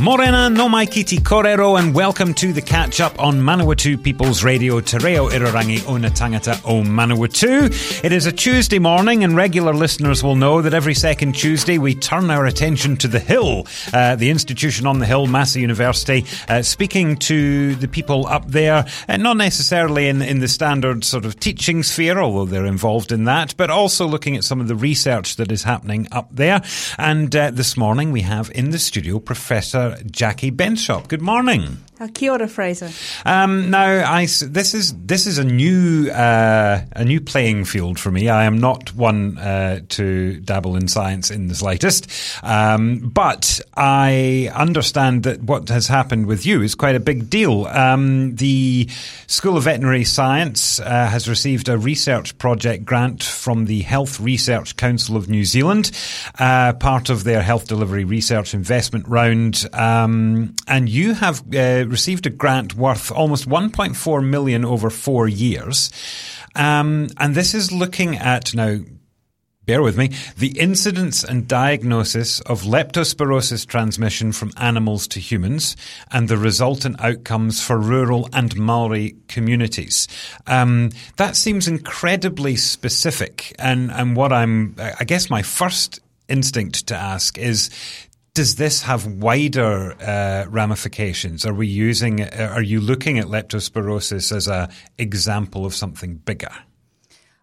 Morena no mai kiti korero and welcome to the catch up on Manawatu People's Radio Te Reo Irarangi o na tangata o Manawatu. It is a Tuesday morning and regular listeners will know that every second Tuesday we turn our attention to the Hill, uh, the institution on the Hill, Massey University, uh, speaking to the people up there, uh, not necessarily in, in the standard sort of teaching sphere, although they're involved in that, but also looking at some of the research that is happening up there. And uh, this morning we have in the studio Professor Jackie Benschop. Good morning. Uh, kia ora, Fraser. Um, now, I, this is this is a new uh, a new playing field for me. I am not one uh, to dabble in science in the slightest, um, but I understand that what has happened with you is quite a big deal. Um, the School of Veterinary Science uh, has received a research project grant from the Health Research Council of New Zealand, uh, part of their health delivery research investment round, um, and you have uh, received a grant worth almost 1.4 million over four years. Um, and this is looking at now, bear with me, the incidence and diagnosis of leptospirosis transmission from animals to humans and the resultant outcomes for rural and Maori communities. Um, that seems incredibly specific. And, and what I'm, I guess my first instinct to ask is, does this have wider uh, ramifications? Are we using? Are you looking at leptospirosis as a example of something bigger?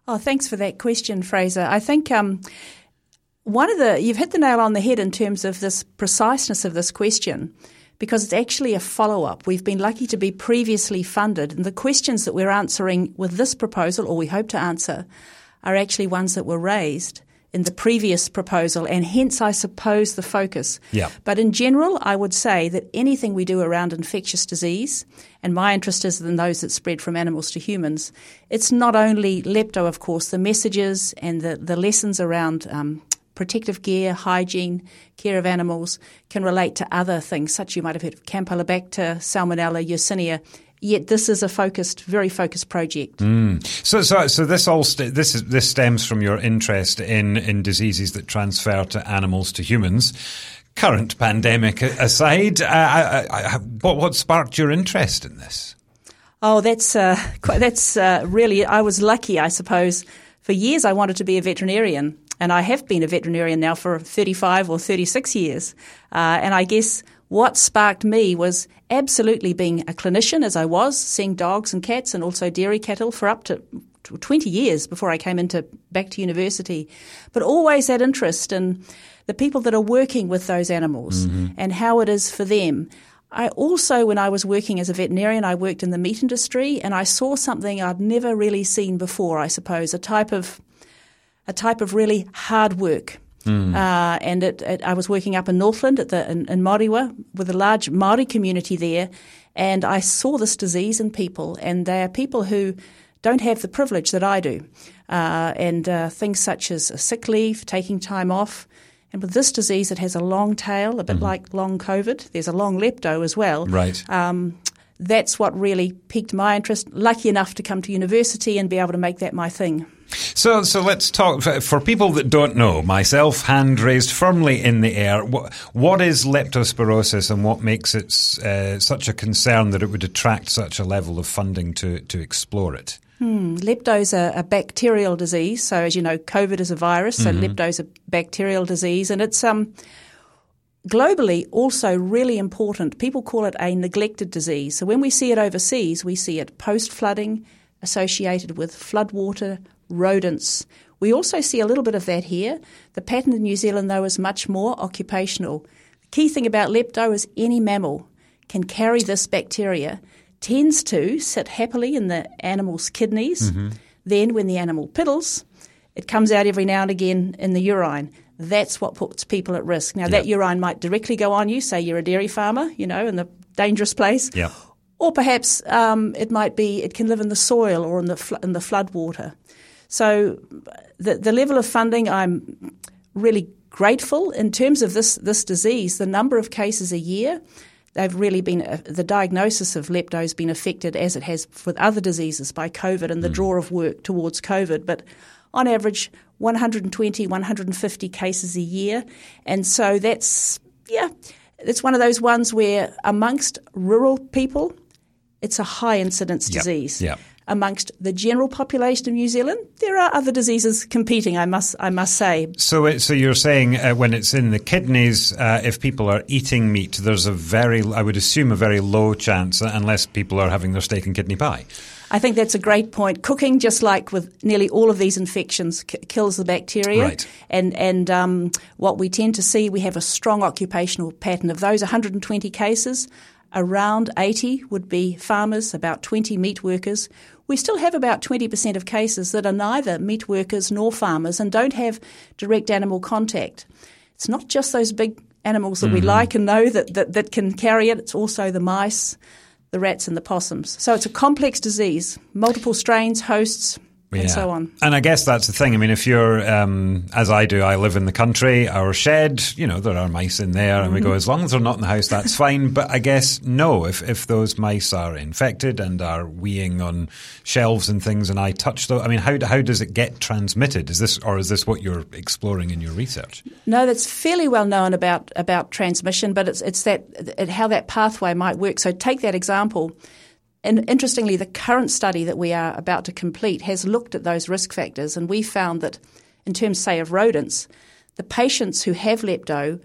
Oh, thanks for that question, Fraser. I think um, one of the you've hit the nail on the head in terms of this preciseness of this question. Because it's actually a follow up. We've been lucky to be previously funded, and the questions that we're answering with this proposal, or we hope to answer, are actually ones that were raised in the previous proposal, and hence, I suppose, the focus. Yeah. But in general, I would say that anything we do around infectious disease, and my interest is in those that spread from animals to humans, it's not only lepto, of course, the messages and the, the lessons around um, protective gear, hygiene, care of animals can relate to other things, such you might have heard of Campylobacter, Salmonella, Yersinia, yet this is a focused, very focused project. Mm. So, so, so this all st- this is this stems from your interest in in diseases that transfer to animals to humans. Current pandemic aside, uh, I, I, what what sparked your interest in this? Oh, that's uh, quite, that's uh, really. I was lucky, I suppose. For years, I wanted to be a veterinarian, and I have been a veterinarian now for 35 or 36 years. Uh, and I guess what sparked me was absolutely being a clinician, as I was, seeing dogs and cats and also dairy cattle for up to 20 years before I came into back to university, but always that interest in the people that are working with those animals mm-hmm. and how it is for them. I also, when I was working as a veterinarian, I worked in the meat industry and I saw something I'd never really seen before, I suppose, a type of a type of really hard work Mm. Uh, and it, it, I was working up in Northland at the, in, in Moerewa with a large Maori community there, and I saw this disease in people, and they are people who don't have the privilege that I do, uh, and uh, things such as sick leave, taking time off. And with this disease, it has a long tail, a bit mm-hmm. like long COVID. There's a long lepto as well. Right. Um, that's what really piqued my interest. Lucky enough to come to university and be able to make that my thing. So, so let's talk for people that don't know. Myself, hand raised firmly in the air. What, what is leptospirosis, and what makes it uh, such a concern that it would attract such a level of funding to to explore it? Hmm. Lepto is a, a, bacterial disease. So, as you know, COVID is a virus. So, mm-hmm. lepto is a bacterial disease, and it's um globally also really important. People call it a neglected disease. So when we see it overseas, we see it post flooding associated with floodwater, rodents. We also see a little bit of that here. The pattern in New Zealand, though, is much more occupational. The key thing about lepto is any mammal can carry this bacteria tends to sit happily in the animal's kidneys. Mm-hmm. Then, when the animal piddles, it comes out every now and again in the urine. That's what puts people at risk. Now, yep. that urine might directly go on you, say you're a dairy farmer, you know, in the dangerous place. Yep. Or perhaps um, it might be it can live in the soil or in the fl- in the flood water. So the the level of funding, I'm really grateful in terms of this this disease. The number of cases a year, they've really been uh, the diagnosis of lepto has been affected as it has with other diseases by COVID and the mm. draw of work towards COVID. But on average, 120, 150 cases a year, and so that's yeah. It's one of those ones where amongst rural people, it's a high incidence yep. disease. Yep. Amongst the general population of New Zealand, there are other diseases competing. I must, I must say. So, so you're saying uh, when it's in the kidneys, uh, if people are eating meat, there's a very, I would assume, a very low chance, unless people are having their steak and kidney pie. I think that's a great point. Cooking, just like with nearly all of these infections, k- kills the bacteria. Right. And and um, what we tend to see, we have a strong occupational pattern. Of those 120 cases, Around 80 would be farmers, about 20 meat workers. We still have about 20% of cases that are neither meat workers nor farmers and don't have direct animal contact. It's not just those big animals that mm-hmm. we like and know that, that, that can carry it, it's also the mice, the rats, and the possums. So it's a complex disease, multiple strains, hosts, and so on. And I guess that's the thing. I mean, if you're, um, as I do, I live in the country, our shed, you know, there are mice in there, and mm-hmm. we go, mm-hmm. as long as they're not in the house, that's fine. But I guess, no, if, if those mice are infected and are weeing on shelves and things, and I touch them, I mean, how, how does it get transmitted? Is this, or is this what you're exploring in your research? No, that's fairly well known about, about transmission, but it's, it's that, it, how that pathway might work. So take that example. And interestingly, the current study that we are about to complete has looked at those risk factors, and we found that, in terms, say, of rodents, the patients who have lepto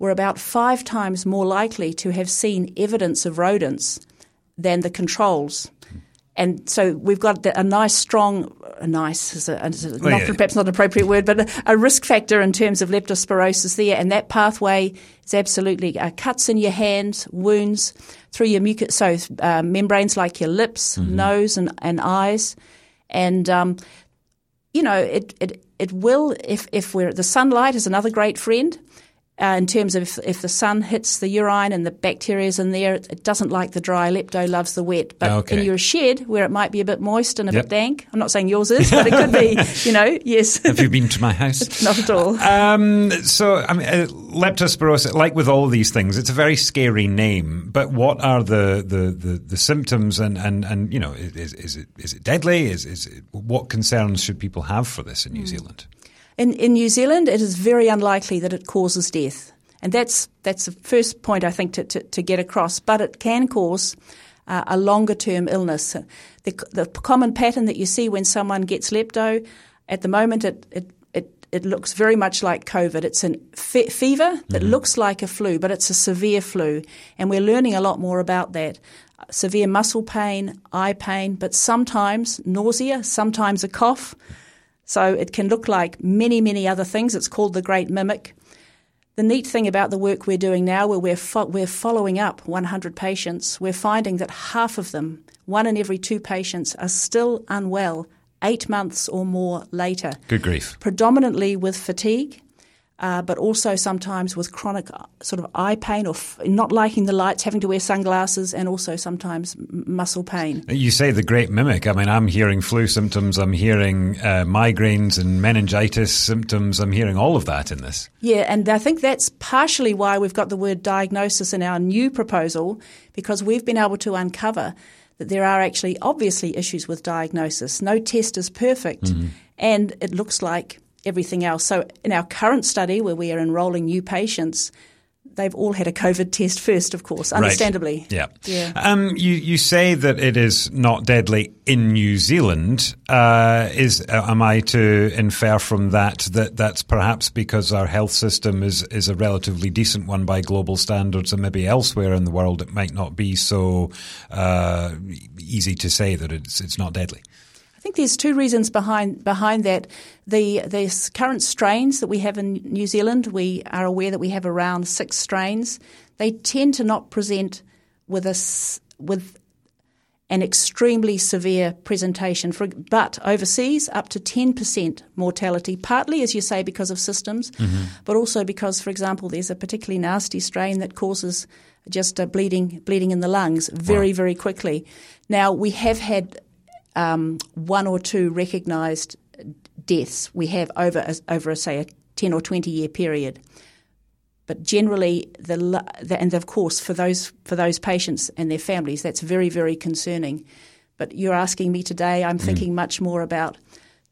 were about five times more likely to have seen evidence of rodents than the controls. And so we've got a nice, strong, nice, is a, is a, not, yeah. perhaps not an appropriate word, but a, a, risk factor in terms of leptospirosis there. And that pathway is absolutely uh, cuts in your hands, wounds through your mucus, so uh, membranes like your lips, mm-hmm. nose, and, and eyes. And, um, you know, it, it, it will, if, if we're, the sunlight is another great friend uh, in terms of if, if, the sun hits the urine and the bacteria is in there, it doesn't like the dry. Lepto loves the wet. But okay. in your shed, where it might be a bit moist and a yep. bit dank, I'm not saying yours is, but it could be, you know, yes. Have you been to my house? not at all. Um, so, I mean, uh, leptospirosis, like with all these things, it's a very scary name. But what are the, the, the, the symptoms and, and, and, you know, is, is, it, is it deadly? Is, is it, what concerns should people have for this in New mm. Zealand? In, in New Zealand, it is very unlikely that it causes death. And that's, that's the first point I think to, to, to get across. But it can cause uh, a longer term illness. The, the common pattern that you see when someone gets lepto, at the moment it, it, it, it looks very much like COVID. It's a fe- fever that mm-hmm. looks like a flu, but it's a severe flu. And we're learning a lot more about that. Severe muscle pain, eye pain, but sometimes nausea, sometimes a cough. So it can look like many, many other things. It's called the Great Mimic. The neat thing about the work we're doing now, where we're, fo- we're following up 100 patients, we're finding that half of them, one in every two patients, are still unwell eight months or more later. Good grief. Predominantly with fatigue uh, but also sometimes with chronic uh, sort of eye pain or f- not liking the lights, having to wear sunglasses, and also sometimes m- muscle pain. You say the great mimic. I mean, I'm hearing flu symptoms, I'm hearing uh, migraines and meningitis symptoms, I'm hearing all of that in this. Yeah, and I think that's partially why we've got the word diagnosis in our new proposal, because we've been able to uncover that there are actually obviously issues with diagnosis. No test is perfect, mm-hmm. and it looks like everything else. So in our current study, where we are enrolling new patients, they've all had a COVID test first, of course, understandably. Right. Yeah. yeah. Um, you, you say that it is not deadly in New Zealand. Uh, is uh, am I to infer from that that that's perhaps because our health system is is a relatively decent one by global standards, and maybe elsewhere in the world it might not be so uh, easy to say that it's it's not deadly think there's two reasons behind behind that. The the current strains that we have in New Zealand, we are aware that we have around six strains. They tend to not present with us with an extremely severe presentation. For, but overseas, up to 10% mortality, partly, as you say, because of systems, mm-hmm. but also because, for example, there's a particularly nasty strain that causes just a bleeding, bleeding in the lungs very, wow. very quickly. Now, we have had um, one or two recognised deaths. We have over, over, a, say, a 10 or 20 year period. But generally, the, the, and of course for those for those patients and their families, that's very very concerning. But you're asking me today. I'm mm. thinking much more about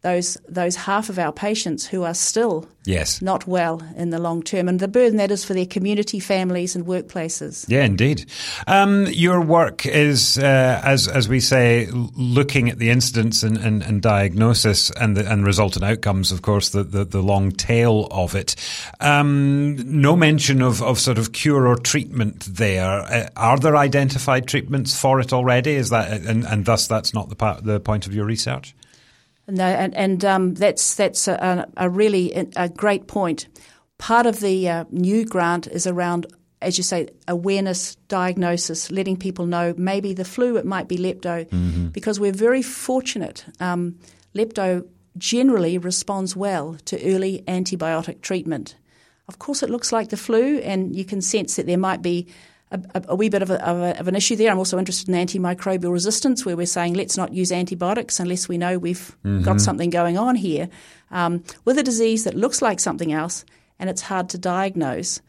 those those half of our patients who are still yes. not well in the long term, and the burden that is for their community, families, and workplaces. Yeah, indeed. Um, your work is, uh, as as we say, looking at the incidence and, and, and diagnosis and the, and resultant outcomes. Of course, the, the, the long tail of it. Um, no mention of, of sort of cure or treatment there. Uh, are there identified treatments for it already? Is that and, and thus that's not the part, the point of your research? No, and, and um, that's that's a, a, really a great point. Part of the uh, new grant is around, as you say, awareness, diagnosis, letting people know maybe the flu, it might be lepto, mm-hmm. because we're very fortunate. Um, lepto generally responds well to early antibiotic treatment. Of course, it looks like the flu, and you can sense that there might be a, a wee bit of, a, of, of, an issue there. I'm also interested in antimicrobial resistance, where we're saying let's not use antibiotics unless we know we've mm-hmm. got something going on here. Um, with a disease that looks like something else and it's hard to diagnose,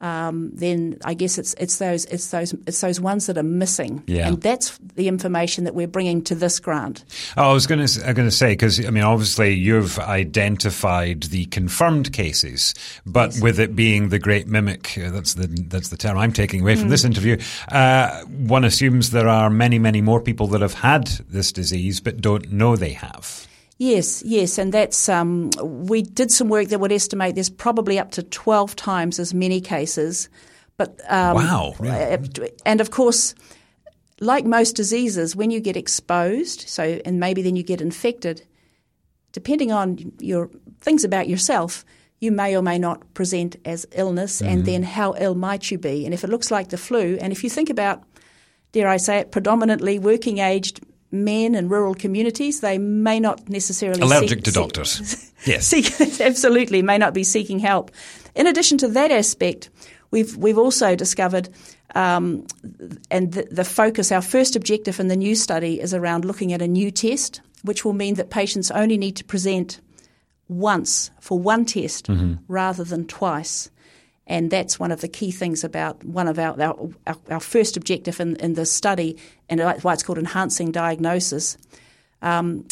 um, then I guess it's it's those it's those it's those ones that are missing, yeah. and that's the information that we're bringing to this grant. Oh, I was going to going to say because I mean obviously you've identified the confirmed cases, but yes. with it being the great mimic, uh, that's the that's the term I'm taking away from mm. this interview. Uh, one assumes there are many many more people that have had this disease but don't know they have. Yes, yes, and that's um, we did some work that would estimate there's probably up to twelve times as many cases. But um, wow, and of course, like most diseases, when you get exposed, so and maybe then you get infected, depending on your things about yourself, you may or may not present as illness, mm-hmm. and then how ill might you be? And if it looks like the flu, and if you think about, dare I say it, predominantly working aged men in rural communities, they may not necessarily allergic seek, to doctors. yes, seek, absolutely may not be seeking help. In addition to that aspect, we've we've also discovered, um, and the, the focus, our first objective in the new study is around looking at a new test, which will mean that patients only need to present once for one test mm-hmm. rather than twice. And that's one of the key things about one of our, our, our first objective in, in this study, and why it's called enhancing diagnosis. Um,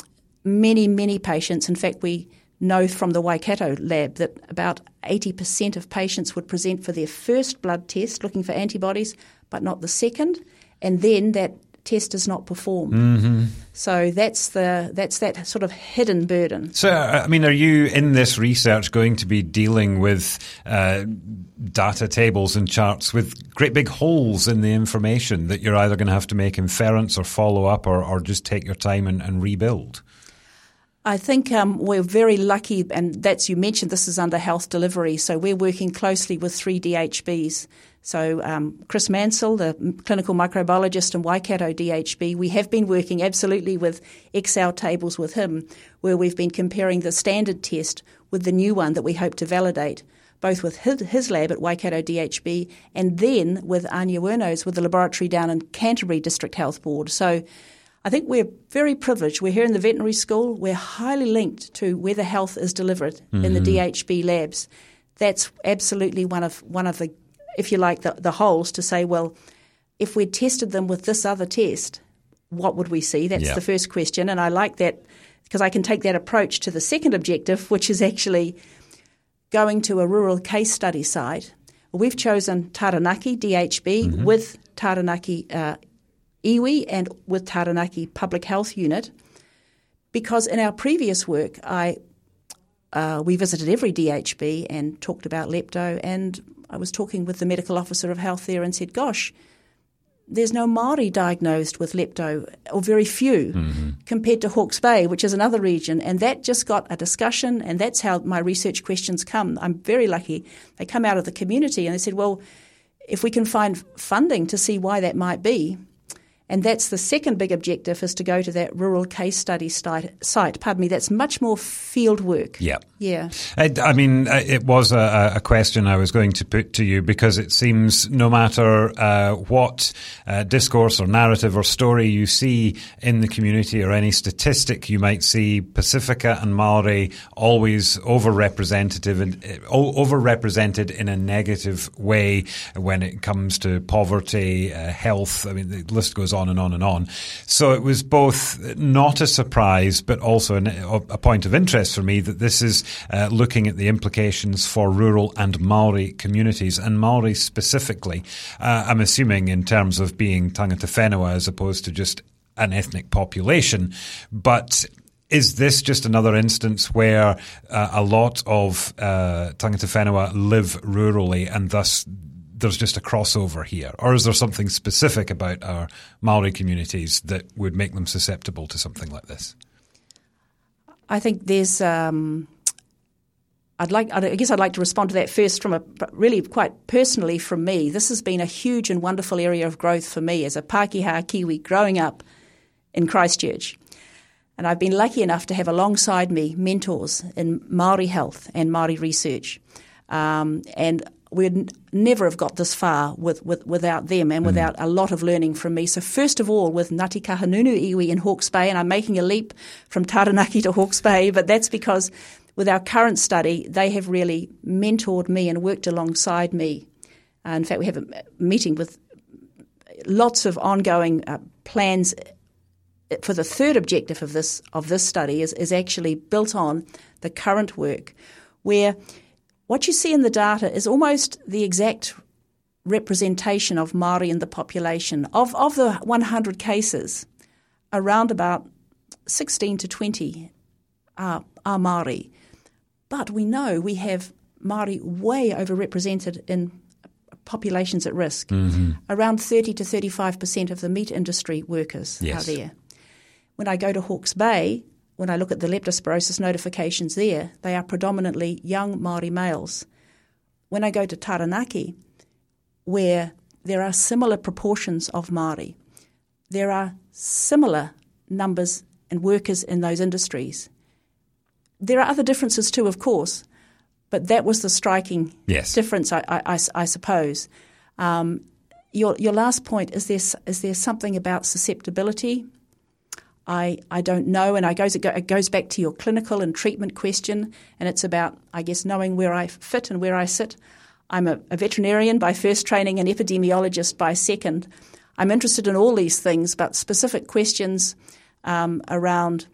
many, many patients, in fact, we know from the Waikato lab that about 80% of patients would present for their first blood test looking for antibodies, but not the second. And then that test is not performed. Mm-hmm. So that's the that's that sort of hidden burden. So, uh, I mean, are you in this research going to be dealing with uh, data tables and charts with great big holes in the information that you're either going to have to make inference or follow up or, or just take your time and, and rebuild? I think um, we're very lucky, and that's you mentioned this is under health delivery, so we're working closely with three DHBs so um, Chris Mansell, the clinical microbiologist in Waikato DHB, we have been working absolutely with Excel tables with him, where we've been comparing the standard test with the new one that we hope to validate, both with his, his lab at Waikato DHB and then with Anja Werno with the laboratory down in Canterbury District Health Board. So I think we're very privileged. We're here in the veterinary school. We're highly linked to where the health is delivered mm-hmm. in the mm-hmm. DHB labs. That's absolutely one of one of the if you like, the, the holes to say, well, if we'd tested them with this other test, what would we see? That's yeah. the first question. And I like that because I can take that approach to the second objective, which is actually going to a rural case study site. We've chosen Taranaki DHB mm-hmm. with Taranaki uh, iwi and with Taranaki Public Health Unit because in our previous work, I uh, we visited every DHB and talked about lepto and I was talking with the medical officer of health there and said, gosh, there's no Maori diagnosed with lepto, or very few, mm-hmm. compared to Hawke's Bay, which is another region. And that just got a discussion, and that's how my research questions come. I'm very lucky. They come out of the community, and they said, well, if we can find funding to see why that might be, And that's the second big objective is to go to that rural case study site. site pardon me, that's much more field work. Yeah. Yeah. I, I mean, uh, it was a, a, question I was going to put to you because it seems no matter uh, what uh, discourse or narrative or story you see in the community or any statistic you might see, Pacifica and Maori always overrepresented in, uh, overrepresented in a negative way when it comes to poverty, uh, health. I mean, the list goes on and on and on. So it was both not a surprise, but also an, a point of interest for me that this is uh, looking at the implications for rural and Maori communities, and Maori specifically. Uh, I'm assuming in terms of being tangata whenua as opposed to just an ethnic population, but is this just another instance where uh, a lot of uh, tangata whenua live rurally and thus there's just a crossover here? Or is there something specific about our Maori communities that would make them susceptible to something like this? I think there's. Um, I'd like. I guess I'd like to respond to that first from a really quite personally from me. This has been a huge and wonderful area of growth for me as a Pākehā Kiwi growing up in Christchurch. And I've been lucky enough to have alongside me mentors in Maori health and Maori research. Um, and we'd never have got this far with, with, without them and mm. without a lot of learning from me. So first of all, with Ngāti Kahungunu iwi in Hawke's Bay, and I'm making a leap from Taranaki to Hawke's Bay, but that's because with our current study, they have really mentored me and worked alongside me. Uh, in fact, we have a meeting with lots of ongoing uh, plans for the third objective of this of this study is, is actually built on the current work, where – what you see in the data is almost the exact representation of Maori in the population. Of, of the 100 cases, around about 16 to 20 are, are Maori. But we know we have Maori way overrepresented in populations at risk. Mm-hmm. Around 30 to 35% of the meat industry workers yes. are there. When I go to Hawke's Bay, when I look at the leptospirosis notifications there, they are predominantly young Maori males. When I go to Taranaki, where there are similar proportions of Maori, there are similar numbers and workers in those industries. There are other differences too, of course, but that was the striking yes. difference, I, I, I suppose. Um, your, your last point is there, is is there something about susceptibility? I, I don't know. And I goes, it goes back to your clinical and treatment question, and it's about, I guess, knowing where I fit and where I sit. I'm a, a veterinarian by first training, an epidemiologist by second. I'm interested in all these things, but specific questions um, around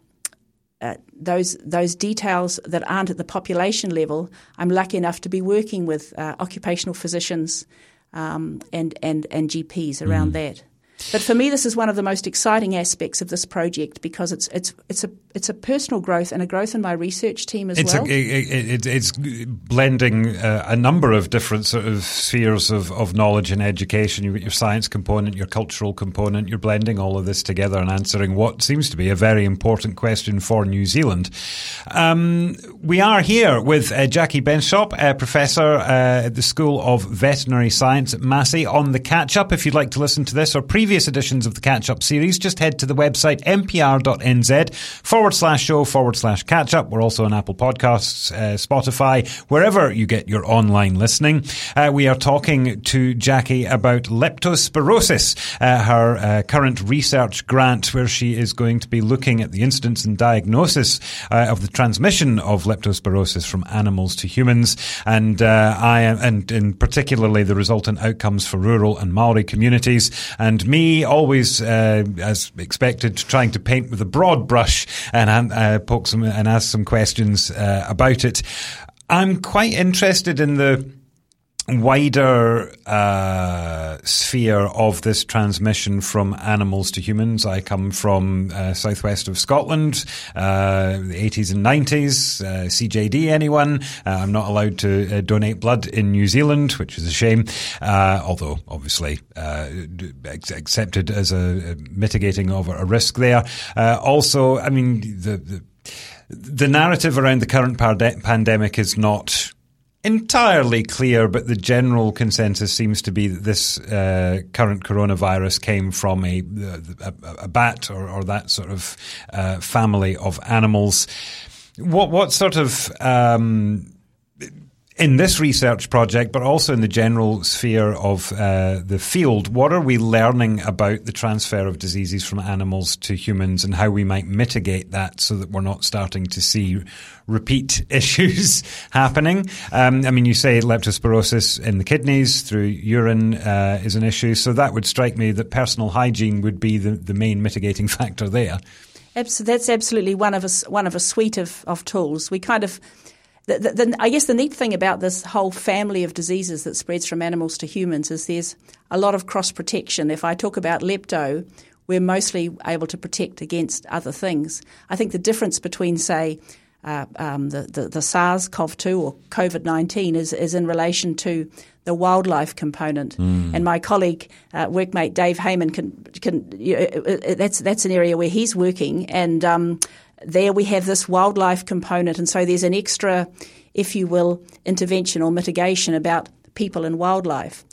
uh, those those details that aren't at the population level. I'm lucky enough to be working with uh, occupational physicians um, and and and GPs around mm. that. But for me, this is one of the most exciting aspects of this project because it's it's it's a it's a personal growth and a growth in my research team as it's well. A, it, it, it's blending uh, a number of different sort of spheres of, of knowledge and education. You've got your science component, your cultural component. You're blending all of this together and answering what seems to be a very important question for New Zealand. Um, we are here with uh, Jackie Benschop, a professor uh, at the School of Veterinary Science at Massey, on the catch up. If you'd like to listen to this or previous previous editions of the Catch Up series, just head to the website mpr.nz forward slash show forward slash catch up. We're also on Apple Podcasts, uh, Spotify, wherever you get your online listening. Uh, we are talking to Jackie about leptospirosis, uh, her uh, current research grant, where she is going to be looking at the incidence and diagnosis uh, of the transmission of leptospirosis from animals to humans, and uh, I am, and in particularly the resultant outcomes for rural and Maori communities. And me always, uh, as expected, trying to paint with a broad brush and uh, poke some and ask some questions uh, about it. I'm quite interested in the wider uh, sphere of this transmission from animals to humans. I come from uh, southwest of Scotland, uh, the 80s and 90s. Uh, CJD, anyone? Uh, I'm not allowed to uh, donate blood in New Zealand, which is a shame. although obviously accepted as a, mitigating of a risk there. also, I mean the, the the narrative around the current pandemic is not entirely clear, but the general consensus seems to be that this uh, current coronavirus came from a, a, a bat or, or, that sort of uh, family of animals. What what sort of um, in this research project, but also in the general sphere of uh, the field, what are we learning about the transfer of diseases from animals to humans and how we might mitigate that so that we're not starting to see repeat issues happening? Um, I mean, you say leptospirosis in the kidneys through urine uh, is an issue, so that would strike me that personal hygiene would be the, the main mitigating factor there. That's absolutely one of a, one of a suite of, of tools. We kind of the, the, the, I guess the neat thing about this whole family of diseases that spreads from animals to humans is there's a lot of cross protection. If I talk about lepto, we're mostly able to protect against other things. I think the difference between, say, uh, um, the, the, the SARS-CoV-2 or COVID-19 is, is in relation to the wildlife component. Mm. And my colleague, uh, workmate Dave Hayman, can can you know, uh, uh, that's that's an area where he's working, and um, there we have this wildlife component, and so there's an extra, if you will, intervention or mitigation about people and wildlife.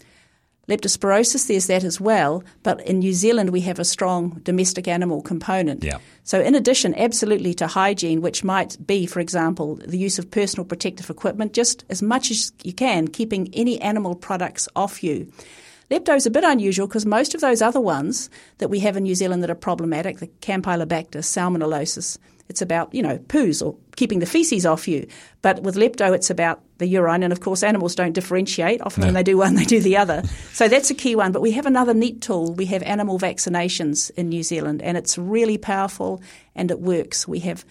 Leptospirosis, there's that as well, but in New Zealand we have a strong domestic animal component. Yeah. So, in addition, absolutely to hygiene, which might be, for example, the use of personal protective equipment, just as much as you can, keeping any animal products off you. Lepto is a bit unusual because most of those other ones that we have in New Zealand that are problematic, the Campylobacter, Salmonellosis, it's about, you know, poos or keeping the feces off you. But with lepto, it's about the urine. And of course, animals don't differentiate. Often no. when they do one, they do the other. so that's a key one. But we have another neat tool. We have animal vaccinations in New Zealand, and it's really powerful and it works. We have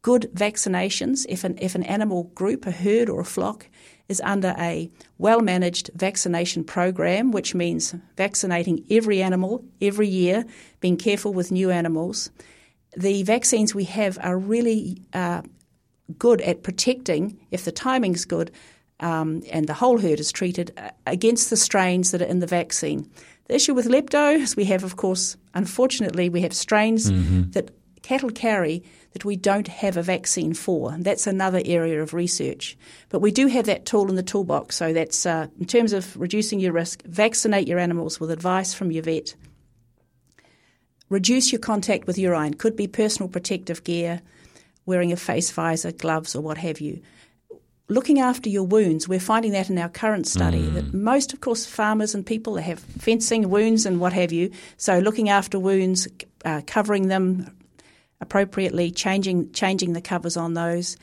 good vaccinations. If an, if an animal group, a herd or a flock, is under a well managed vaccination program, which means vaccinating every animal every year, being careful with new animals the vaccines we have are really uh, good at protecting, if the timing's good um, and the whole herd is treated, uh, against the strains that are in the vaccine. The issue with lepto is we have, of course, unfortunately, we have strains mm-hmm. that cattle carry that we don't have a vaccine for. That's another area of research. But we do have that tool in the toolbox. So that's uh, in terms of reducing your risk, vaccinate your animals with advice from your vet Reduce your contact with urine. Could be personal protective gear, wearing a face visor, gloves, or what have you. Looking after your wounds, we're finding that in our current study mm. that most, of course, farmers and people they have fencing wounds and what have you. So looking after wounds, uh, covering them appropriately, changing changing the covers on those,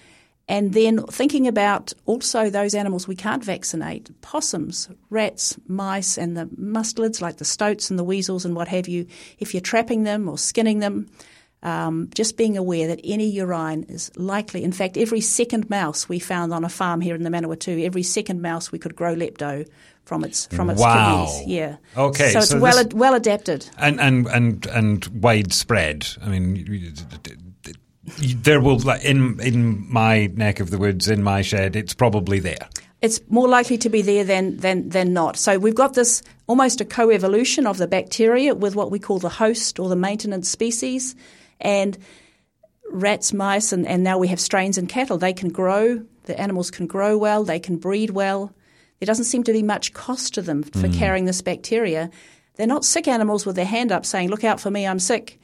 and then thinking about also those animals we can't vaccinate possums, rats, mice, and the mustelids like the stoats and the weasels and what have you. If you're trapping them or skinning them, um, just being aware that any urine is likely. In fact, every second mouse we found on a farm here in the Manawatu, every second mouse we could grow lepto from its from its wow. kidneys. Yeah. Okay. So it's so well this, well adapted and and and and widespread. I mean, there will in in my neck of the woods in my shed it's probably there. It's more likely to be there than than than not. So we've got this almost a co-evolution of the bacteria with what we call the host or the maintenance species. And rats mice and, and now we have strains in cattle. They can grow the animals can grow well they can breed well. There doesn't seem to be much cost to them for mm. carrying this bacteria. They're not sick animals with their hand up saying look out for me i'm sick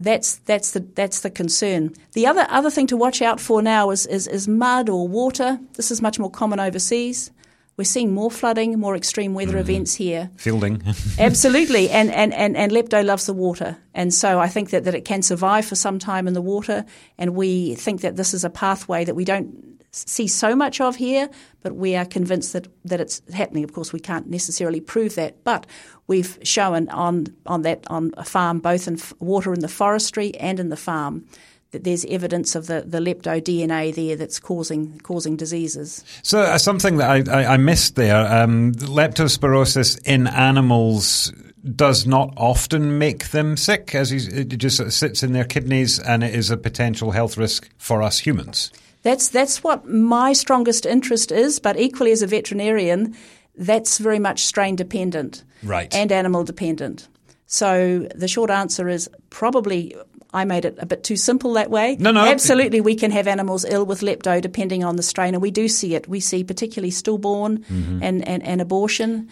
that's that's the that's the concern. The other other thing to watch out for now is, is, is mud or water. This is much more common overseas. We're seeing more flooding, more extreme weather mm. events here. Feilding. Absolutely. And, and, and, and Lepto loves the water. And so I think that, that it can survive for some time in the water. And we think that this is a pathway that we don't see so much of here, but we are convinced that, that it's happening. Of course, we can't necessarily prove that, but we've shown on, on that on a farm, both in water in the forestry and in the farm, that there's evidence of the, the lepto DNA there that's causing causing diseases. So uh, something that I, I, I missed there, um, leptospirosis in animals does not often make them sick, as it just sort of sits in their kidneys, and it is a potential health risk for us humans. That's that's what my strongest interest is, but equally as a veterinarian, that's very much strain dependent right. and animal dependent. So the short answer is probably I made it a bit too simple that way. No, no. Absolutely, we can have animals ill with lepto depending on the strain, and we do see it. We see particularly stillborn Mm-hmm. and, and, and abortion,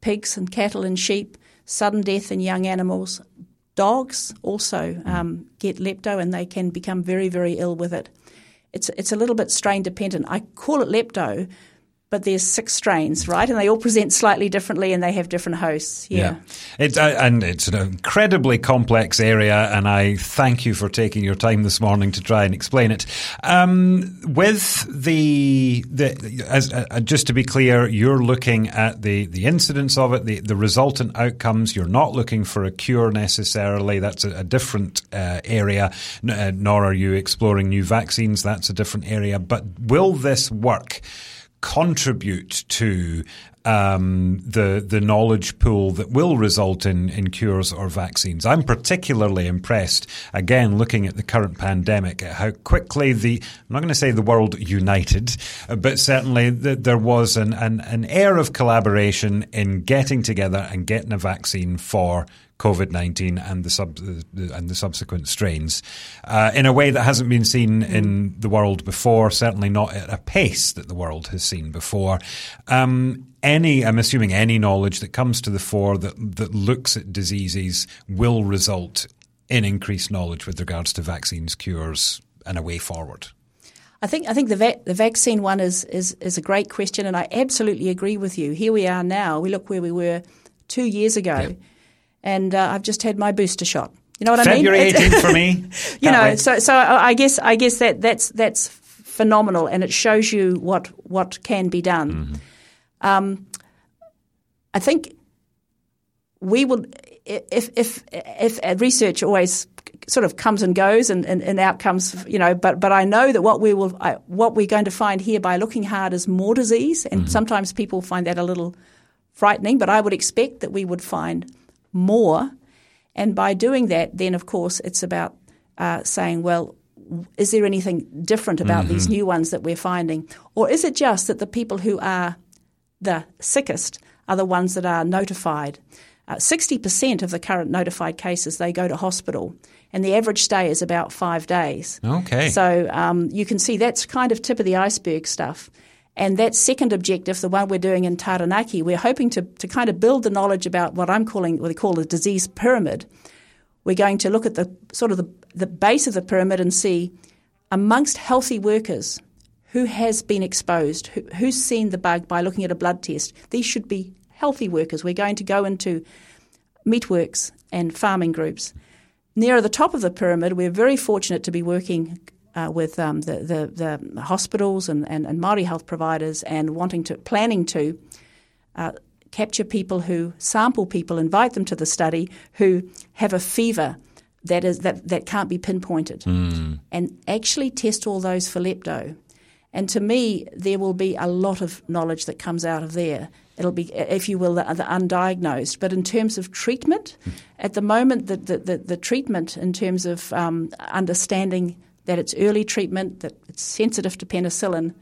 pigs and cattle and sheep, sudden death in young animals. Dogs also um, get lepto and they can become very, very ill with it. It's, it's a little bit strain dependent. I call it lepto, but there's six strains, right? And they all present slightly differently and they have different hosts. Yeah. It's uh, and it's an incredibly complex area, and I thank you for taking your time this morning to try and explain it. Um, with the the as, uh, just to be clear, you're looking at the the incidence of it, the the resultant outcomes. You're not looking for a cure necessarily. That's a, a different uh, area. Uh, nor are you exploring new vaccines. That's a different area. But will this work? Contribute to um, the the knowledge pool that will result in in cures or vaccines. I'm particularly impressed again looking at the current pandemic at how quickly the I'm not going to say the world united, but certainly the, there was an, an an air of collaboration in getting together and getting a vaccine for COVID nineteen and the sub and the subsequent strains uh, in a way that hasn't been seen in the world before. Certainly not at a pace that the world has seen before. Um, any, I'm assuming, any knowledge that comes to the fore that that looks at diseases will result in increased knowledge with regards to vaccines, cures, and a way forward. I think I think the va- the vaccine one is, is is a great question, and I absolutely agree with you. Here we are now. We look where we were two years ago, Yep. And uh, I've just had my booster shot. You know what February I mean? It's- 18th for me. you Can't know, wait. so so I guess I guess that that's that's phenomenal, and it shows you what what can be done. Um, I think we will if if if research always sort of comes and goes and, and, and outcomes you know but but I know that what we will I, what we're going to find here by looking hard is more disease and sometimes people find that a little frightening but I would expect that we would find more and by doing that then of course it's about uh, saying well is there anything different about these new ones that we're finding or is it just that the people who are the sickest are the ones that are notified. Uh, 60% of the current notified cases, they go to hospital, and the average stay is about five days. Okay. So um, you can see that's kind of tip of the iceberg stuff. And that second objective, the one we're doing in Taranaki, we're hoping to, to kind of build the knowledge about what I'm calling, what they call the disease pyramid. We're going to look at the sort of the, the base of the pyramid and see amongst healthy workers who has been exposed, who, who's seen the bug by looking at a blood test. These should be healthy workers. We're going to go into meatworks and farming groups. Near the top of the pyramid, we're very fortunate to be working uh, with um, the, the, the hospitals and, and, and Māori health providers and wanting to, planning to uh, capture people who sample people, invite them to the study who have a fever that is that, that can't be pinpointed, and actually test all those for lepto. And to me, there will be a lot of knowledge that comes out of there. It'll be, if you will, the, the undiagnosed. But in terms of treatment, at the moment, the, the, the, the treatment in terms of um, understanding that it's early treatment, that it's sensitive to penicillin,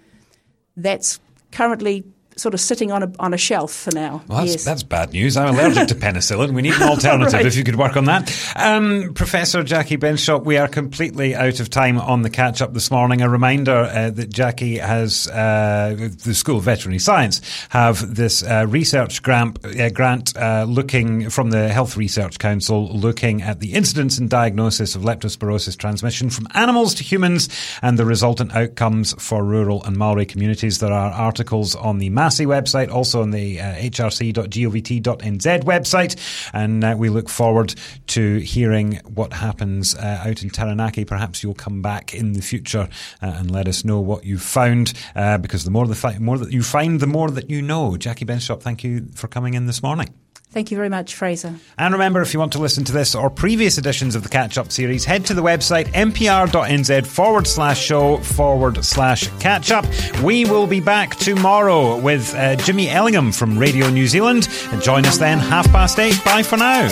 that's currently sort of sitting on a, on a shelf for now. Well, that's, yes. that's bad news. I'm allergic to penicillin. We need an alternative Right. if you could work on that. Um, Professor Jackie Benschop, we are completely out of time on the catch up this morning. A reminder uh, that Jackie has, uh, the School of Veterinary Science, have this uh, research grant, uh, grant uh, looking from the Health Research Council, looking at the incidence and diagnosis of leptospirosis transmission from animals to humans and the resultant outcomes for rural and Maori communities. There are articles on the Massey website, also on the uh, hrc.govt.nz website, and uh, we look forward to hearing what happens uh, out in Taranaki. Perhaps you'll come back in the future uh, and let us know what you've found, uh, because the more the fi- more that you find, the more that you know. Jackie Benschop, thank you for coming in this morning. Thank you very much, Fraser. And remember, if you want to listen to this or previous editions of the Catch Up series, head to the website mpr.nz forward slash show forward slash catch up. We will be back tomorrow with uh, Jimmy Ellingham from Radio New Zealand. And join us then, half past eight. Bye for now.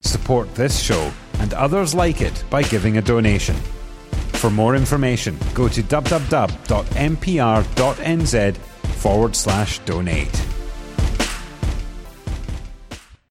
Support this show and others like it by giving a donation. For more information, go to www.mpr.nz forward slash donate.